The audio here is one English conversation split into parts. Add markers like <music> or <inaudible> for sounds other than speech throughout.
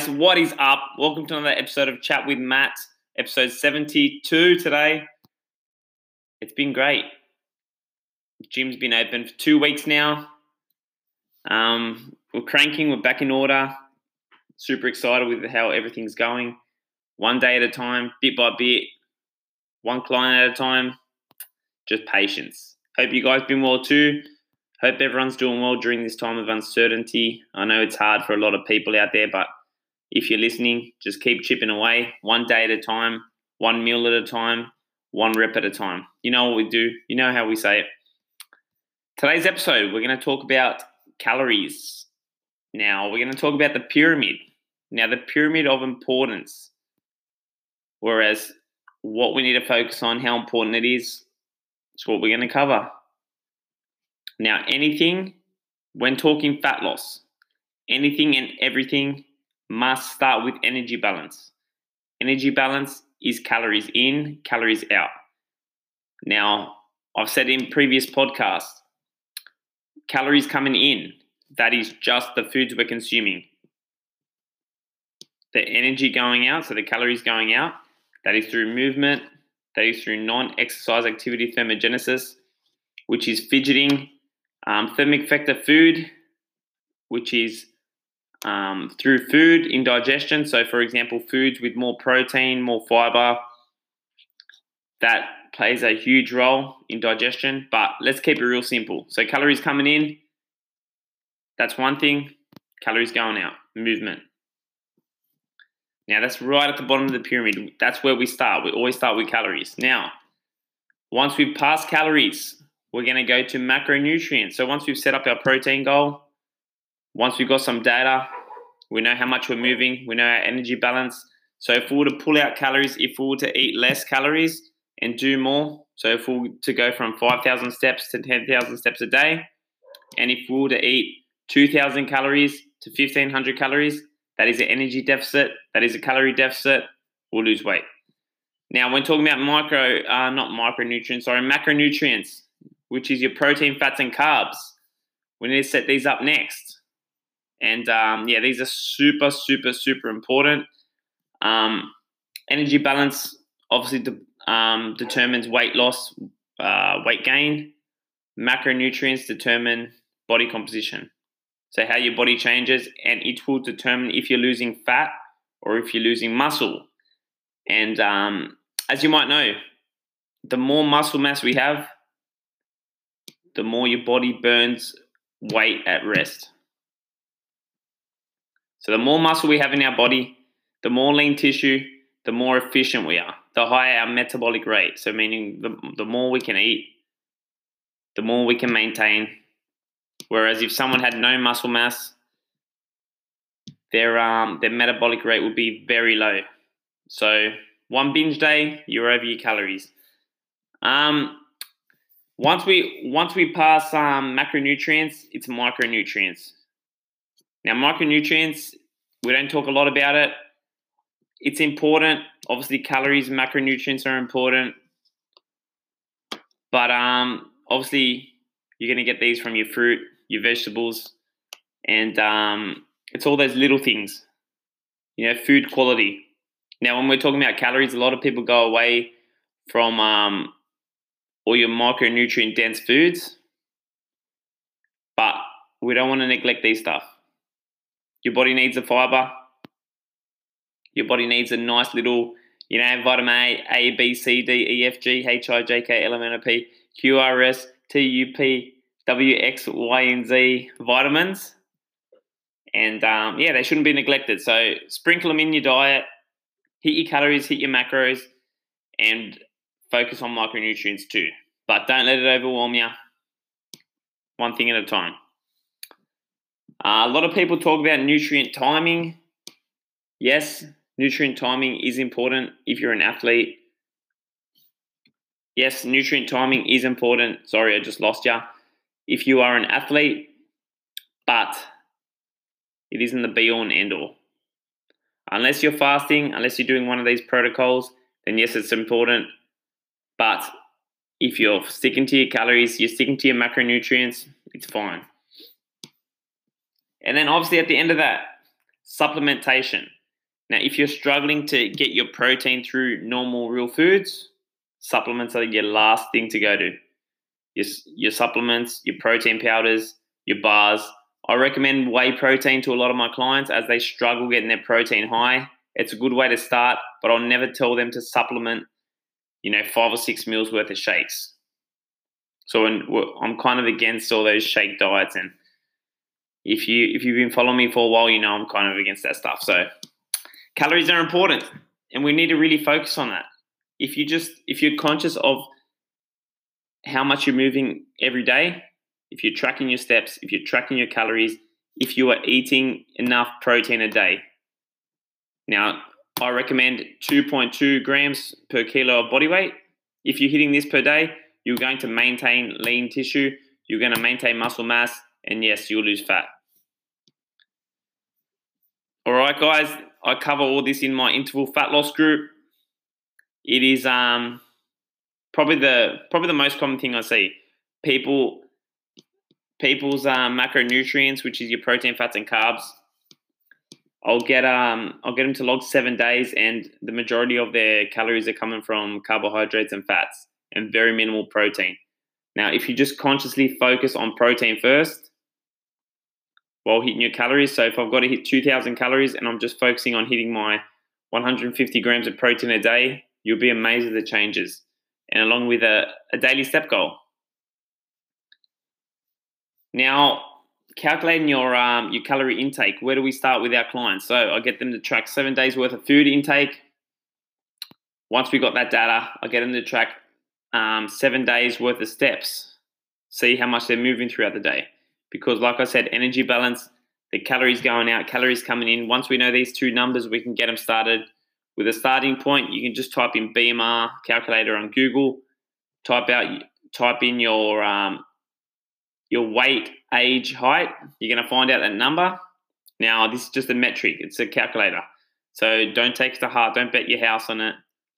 Guys, what is up? Welcome to another episode of Chat with Matt, episode 72 today. It's been great. Gym's been open for two weeks now. Um, we're cranking, we're back in order. Super excited with how everything's going. One day at a time, bit by bit, one client at a time. Just patience. Hope you guys been well too. Hope everyone's doing well during this time of uncertainty. I know it's hard for a lot of people out there, but if you're listening, just keep chipping away one day at a time, one meal at a time, one rep at a time. You know what we do, you know how we say it. Today's episode, we're going to talk about calories. Now, we're going to talk about the pyramid. Now, the pyramid of importance. Whereas what we need to focus on, how important it is, it's what we're going to cover. Now, anything, when talking fat loss, anything and everything must start with energy balance. Energy balance is calories in, calories out. Now, I've said in previous podcasts, calories coming in, that is just the foods we're consuming. The energy going out, so the calories going out, that is through movement, that is through non exercise activity thermogenesis, which is fidgeting, um, thermic factor food, which is um, through food in digestion. So, for example, foods with more protein, more fiber, that plays a huge role in digestion. But let's keep it real simple. So, calories coming in, that's one thing, calories going out, movement. Now, that's right at the bottom of the pyramid. That's where we start. We always start with calories. Now, once we've passed calories, we're going to go to macronutrients. So, once we've set up our protein goal, once we've got some data, we know how much we're moving, we know our energy balance. So if we were to pull out calories, if we were to eat less calories and do more, so if we were to go from 5,000 steps to 10,000 steps a day, and if we were to eat 2,000 calories to 1,500 calories, that is an energy deficit, that is a calorie deficit, we'll lose weight. Now, when talking about micro, uh, not micronutrients, sorry, macronutrients, which is your protein, fats, and carbs, we need to set these up next. And um, yeah, these are super, super, super important. Um, energy balance obviously de- um, determines weight loss, uh, weight gain. Macronutrients determine body composition. So, how your body changes, and it will determine if you're losing fat or if you're losing muscle. And um, as you might know, the more muscle mass we have, the more your body burns weight at rest. So the more muscle we have in our body, the more lean tissue, the more efficient we are, the higher our metabolic rate. So meaning the, the more we can eat, the more we can maintain. Whereas if someone had no muscle mass, their um their metabolic rate would be very low. So one binge day, you're over your calories. Um, once we once we pass um, macronutrients, it's micronutrients. Now, micronutrients, we don't talk a lot about it. It's important. Obviously, calories and macronutrients are important. But um, obviously, you're going to get these from your fruit, your vegetables, and um, it's all those little things. You know, food quality. Now, when we're talking about calories, a lot of people go away from um, all your micronutrient dense foods, but we don't want to neglect these stuff. Your body needs the fiber. Your body needs a nice little, you know, vitamin A, A, B, C, D, E, F, G, H, I, J, K, L, M, N, O, P, Q, R, S, T, U, P, W, X, Y, and Z vitamins. And um, yeah, they shouldn't be neglected. So sprinkle them in your diet, hit your calories, hit your macros, and focus on micronutrients too. But don't let it overwhelm you. One thing at a time. Uh, a lot of people talk about nutrient timing. Yes, nutrient timing is important if you're an athlete. Yes, nutrient timing is important. Sorry, I just lost you. If you are an athlete, but it isn't the be all and end all. Unless you're fasting, unless you're doing one of these protocols, then yes, it's important. But if you're sticking to your calories, you're sticking to your macronutrients, it's fine. And then obviously at the end of that, supplementation. Now, if you're struggling to get your protein through normal real foods, supplements are your last thing to go to. Your, your supplements, your protein powders, your bars. I recommend whey protein to a lot of my clients as they struggle getting their protein high. It's a good way to start, but I'll never tell them to supplement, you know, five or six meals worth of shakes. So I'm kind of against all those shake diets, and if you if you've been following me for a while, you know I'm kind of against that stuff. So calories are important, and we need to really focus on that. If you just if you're conscious of how much you're moving every day, if you're tracking your steps, if you're tracking your calories, if you are eating enough protein a day. Now, I recommend 2.2 grams per kilo of body weight. If you're hitting this per day, you're going to maintain lean tissue, you're going to maintain muscle mass, and yes, you'll lose fat. All right, guys, I cover all this in my interval fat loss group. It is um probably the probably the most common thing I see. People people's um, macronutrients, which is your protein, fats, and carbs. I'll get um I'll get them to log seven days, and the majority of their calories are coming from carbohydrates and fats, and very minimal protein. Now, if you just consciously focus on protein first while hitting your calories, so if I've got to hit 2,000 calories and I'm just focusing on hitting my 150 grams of protein a day, you'll be amazed at the changes. And along with a, a daily step goal. Now, calculating your um, your calorie intake. Where do we start with our clients? So I get them to track seven days worth of food intake. Once we got that data, I get them to track um, seven days worth of steps. See how much they're moving throughout the day. Because, like I said, energy balance, the calories going out, calories coming in. Once we know these two numbers, we can get them started. With a starting point, you can just type in BMR calculator on Google. Type out, type in your um, your weight, age, height. You're going to find out that number. Now, this is just a metric, it's a calculator. So don't take it to heart, don't bet your house on it.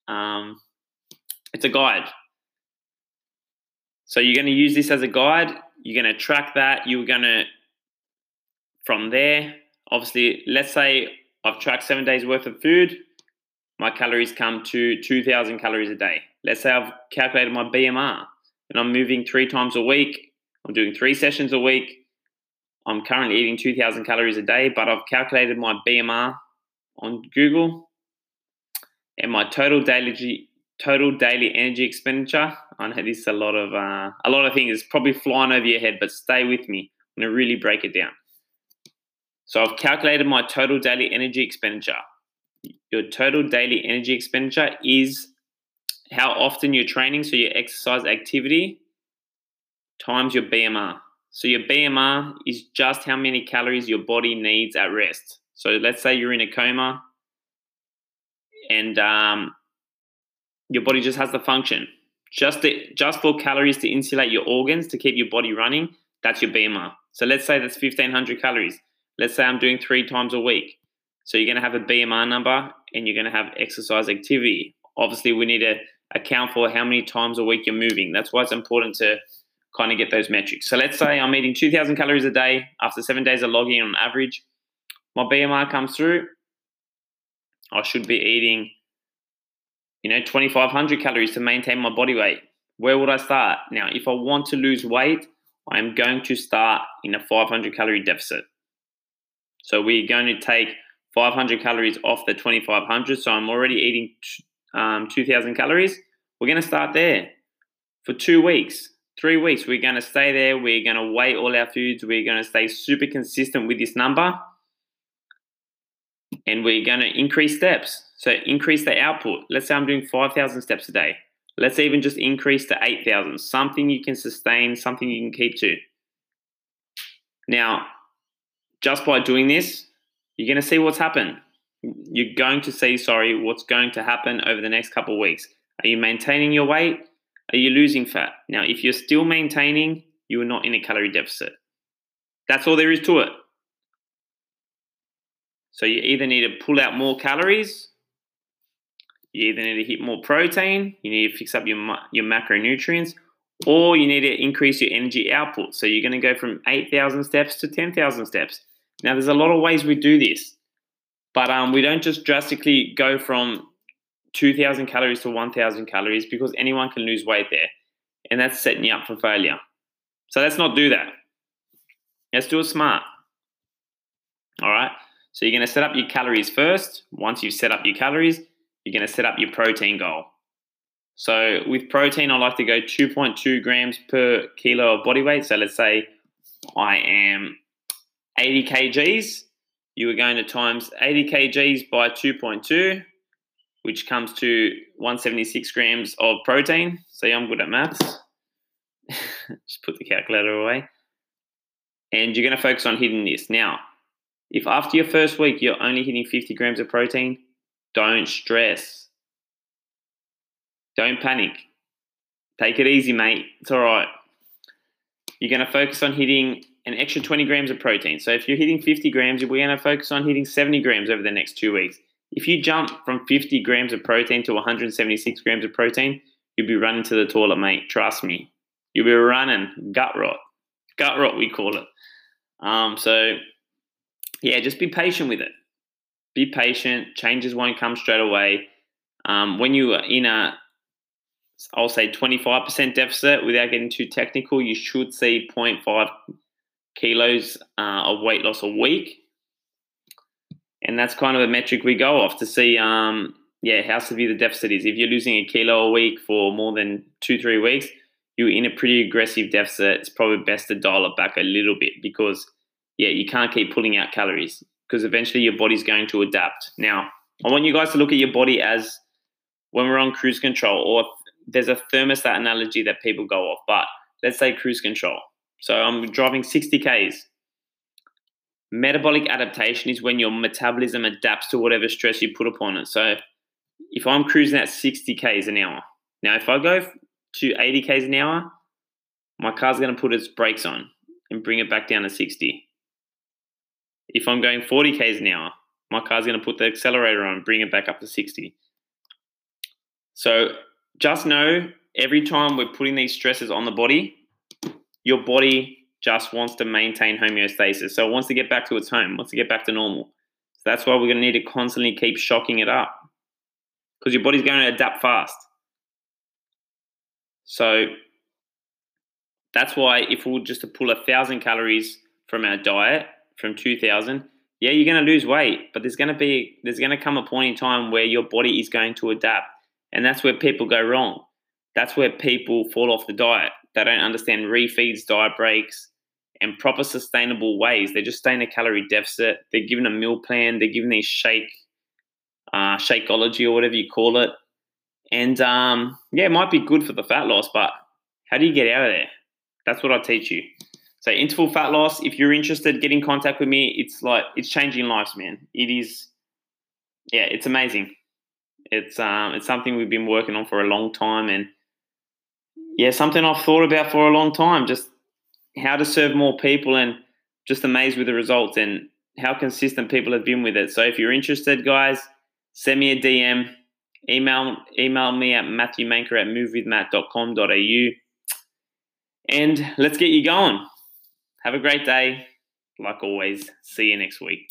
Um, it's a guide. So you're going to use this as a guide. You're going to track that. You're going to, from there, obviously, let's say I've tracked seven days worth of food. My calories come to 2,000 calories a day. Let's say I've calculated my BMR and I'm moving three times a week I'm doing three sessions a week. I'm currently eating 2,000 calories a day, but I've calculated my BMR on Google and my total daily total daily energy expenditure. I know this is a lot of uh, a lot of things. It's probably flying over your head, but stay with me. I'm gonna really break it down. So I've calculated my total daily energy expenditure. Your total daily energy expenditure is how often you're training, so your exercise activity times your BMR. So your BMR is just how many calories your body needs at rest. So let's say you're in a coma and um, your body just has the function. Just, to, just for calories to insulate your organs to keep your body running, that's your BMR. So let's say that's 1500 calories. Let's say I'm doing three times a week. So you're going to have a BMR number and you're going to have exercise activity. Obviously, we need to account for how many times a week you're moving. That's why it's important to kind of get those metrics. So let's say I'm eating 2,000 calories a day after seven days of logging on average. My BMR comes through. I should be eating, you know, 2,500 calories to maintain my body weight. Where would I start? Now, if I want to lose weight, I am going to start in a 500 calorie deficit. So we're going to take 500 calories off the 2,500. So I'm already eating um, 2,000 calories. We're going to start there for two weeks three weeks, we're going to stay there. We're going to weigh all our foods. We're going to stay super consistent with this number. And we're going to increase steps. So increase the output. Let's say I'm doing 5,000 steps a day. Let's even just increase to 8,000. Something you can sustain, something you can keep to. Now, just by doing this, you're going to see what's happened. You're going to see, sorry, what's going to happen over the next couple of weeks. Are you maintaining your weight? Are you losing fat? Now, if you're still maintaining, you are not in a calorie deficit. That's all there is to it. So you either need to pull out more calories, you either need to hit more protein, you need to fix up your your macronutrients, or you need to increase your energy output. So you're going to go from 8,000 steps to 10,000 steps. Now, there's a lot of ways we do this. But um, we don't just drastically go from 2,000 calories to 1,000 calories because anyone can lose weight there. And that's setting you up for failure. So let's not do that. Let's do it smart. All right. So you're going to set up your calories first. Once you've set up your calories, you're going to set up your protein goal. So with protein, I like to go 2.2 grams per kilo of body weight. So let's say I am 80 kgs. You are going to times 80 kgs by 2.2, which comes to 176 grams of protein. See, I'm good at maths. <laughs> Just put the calculator away. And you're going to focus on hitting this. Now, if after your first week you're only hitting 50 grams of protein, don't stress. Don't panic. Take it easy, mate. It's all right. You're going to focus on hitting an extra 20 grams of protein. So if you're hitting 50 grams, we're going to focus on hitting 70 grams over the next two weeks. If you jump from 50 grams of protein to 176 grams of protein, you'll be running to the toilet, mate. Trust me. You'll be running gut rot. Gut rot, we call it. Um, so, yeah, just be patient with it. Be patient. Changes won't come straight away. Um, when you are in a, I'll say 25% deficit, without getting too technical, you should see 0.5 kilos uh, of weight loss a week. And that's kind of a metric we go off to see, um, yeah, how severe the deficit is. If you're losing a kilo a week for more than two, three weeks, you're in a pretty aggressive deficit. It's probably best to dial it back a little bit because, yeah, you can't keep pulling out calories because eventually your body's going to adapt. Now, I want you guys to look at your body as when we're on cruise control, or there's a thermostat analogy that people go off, but let's say cruise control. So I'm driving 60 Ks. Metabolic adaptation is when your metabolism adapts to whatever stress you put upon it. So if I'm cruising at 60 Ks an hour, now if I go to 80 Ks an hour, my car's going to put its brakes on and bring it back down to 60. If I'm going 40 Ks an hour, my car's going to put the accelerator on and bring it back up to 60. So just know every time we're putting these stresses on the body, your body just wants to maintain homeostasis. So it wants to get back to its home, wants to get back to normal. So that's why we're going to need to constantly keep shocking it up because your body's going to adapt fast. So that's why if we were just to pull a thousand calories from our diet from 2000, yeah, you're going to lose weight, but there's going to be there's going to come a point in time where your body is going to adapt, and that's where people go wrong. That's where people fall off the diet they don't understand refeeds, diet breaks, and proper sustainable ways. They're just staying a calorie deficit. They're given a meal plan. They're given these shake, uh, shakeology or whatever you call it. And um, yeah, it might be good for the fat loss, but how do you get out of there? That's what I teach you. So interval fat loss. If you're interested, get in contact with me. It's like it's changing lives, man. It is. Yeah, it's amazing. It's um, it's something we've been working on for a long time, and yeah, something I've thought about for a long time. Just how to serve more people, and just amazed with the results and how consistent people have been with it. So if you're interested, guys, send me a DM, email email me at matthewmanker at movewithmatt.com.au, and let's get you going. Have a great day. Like always, see you next week.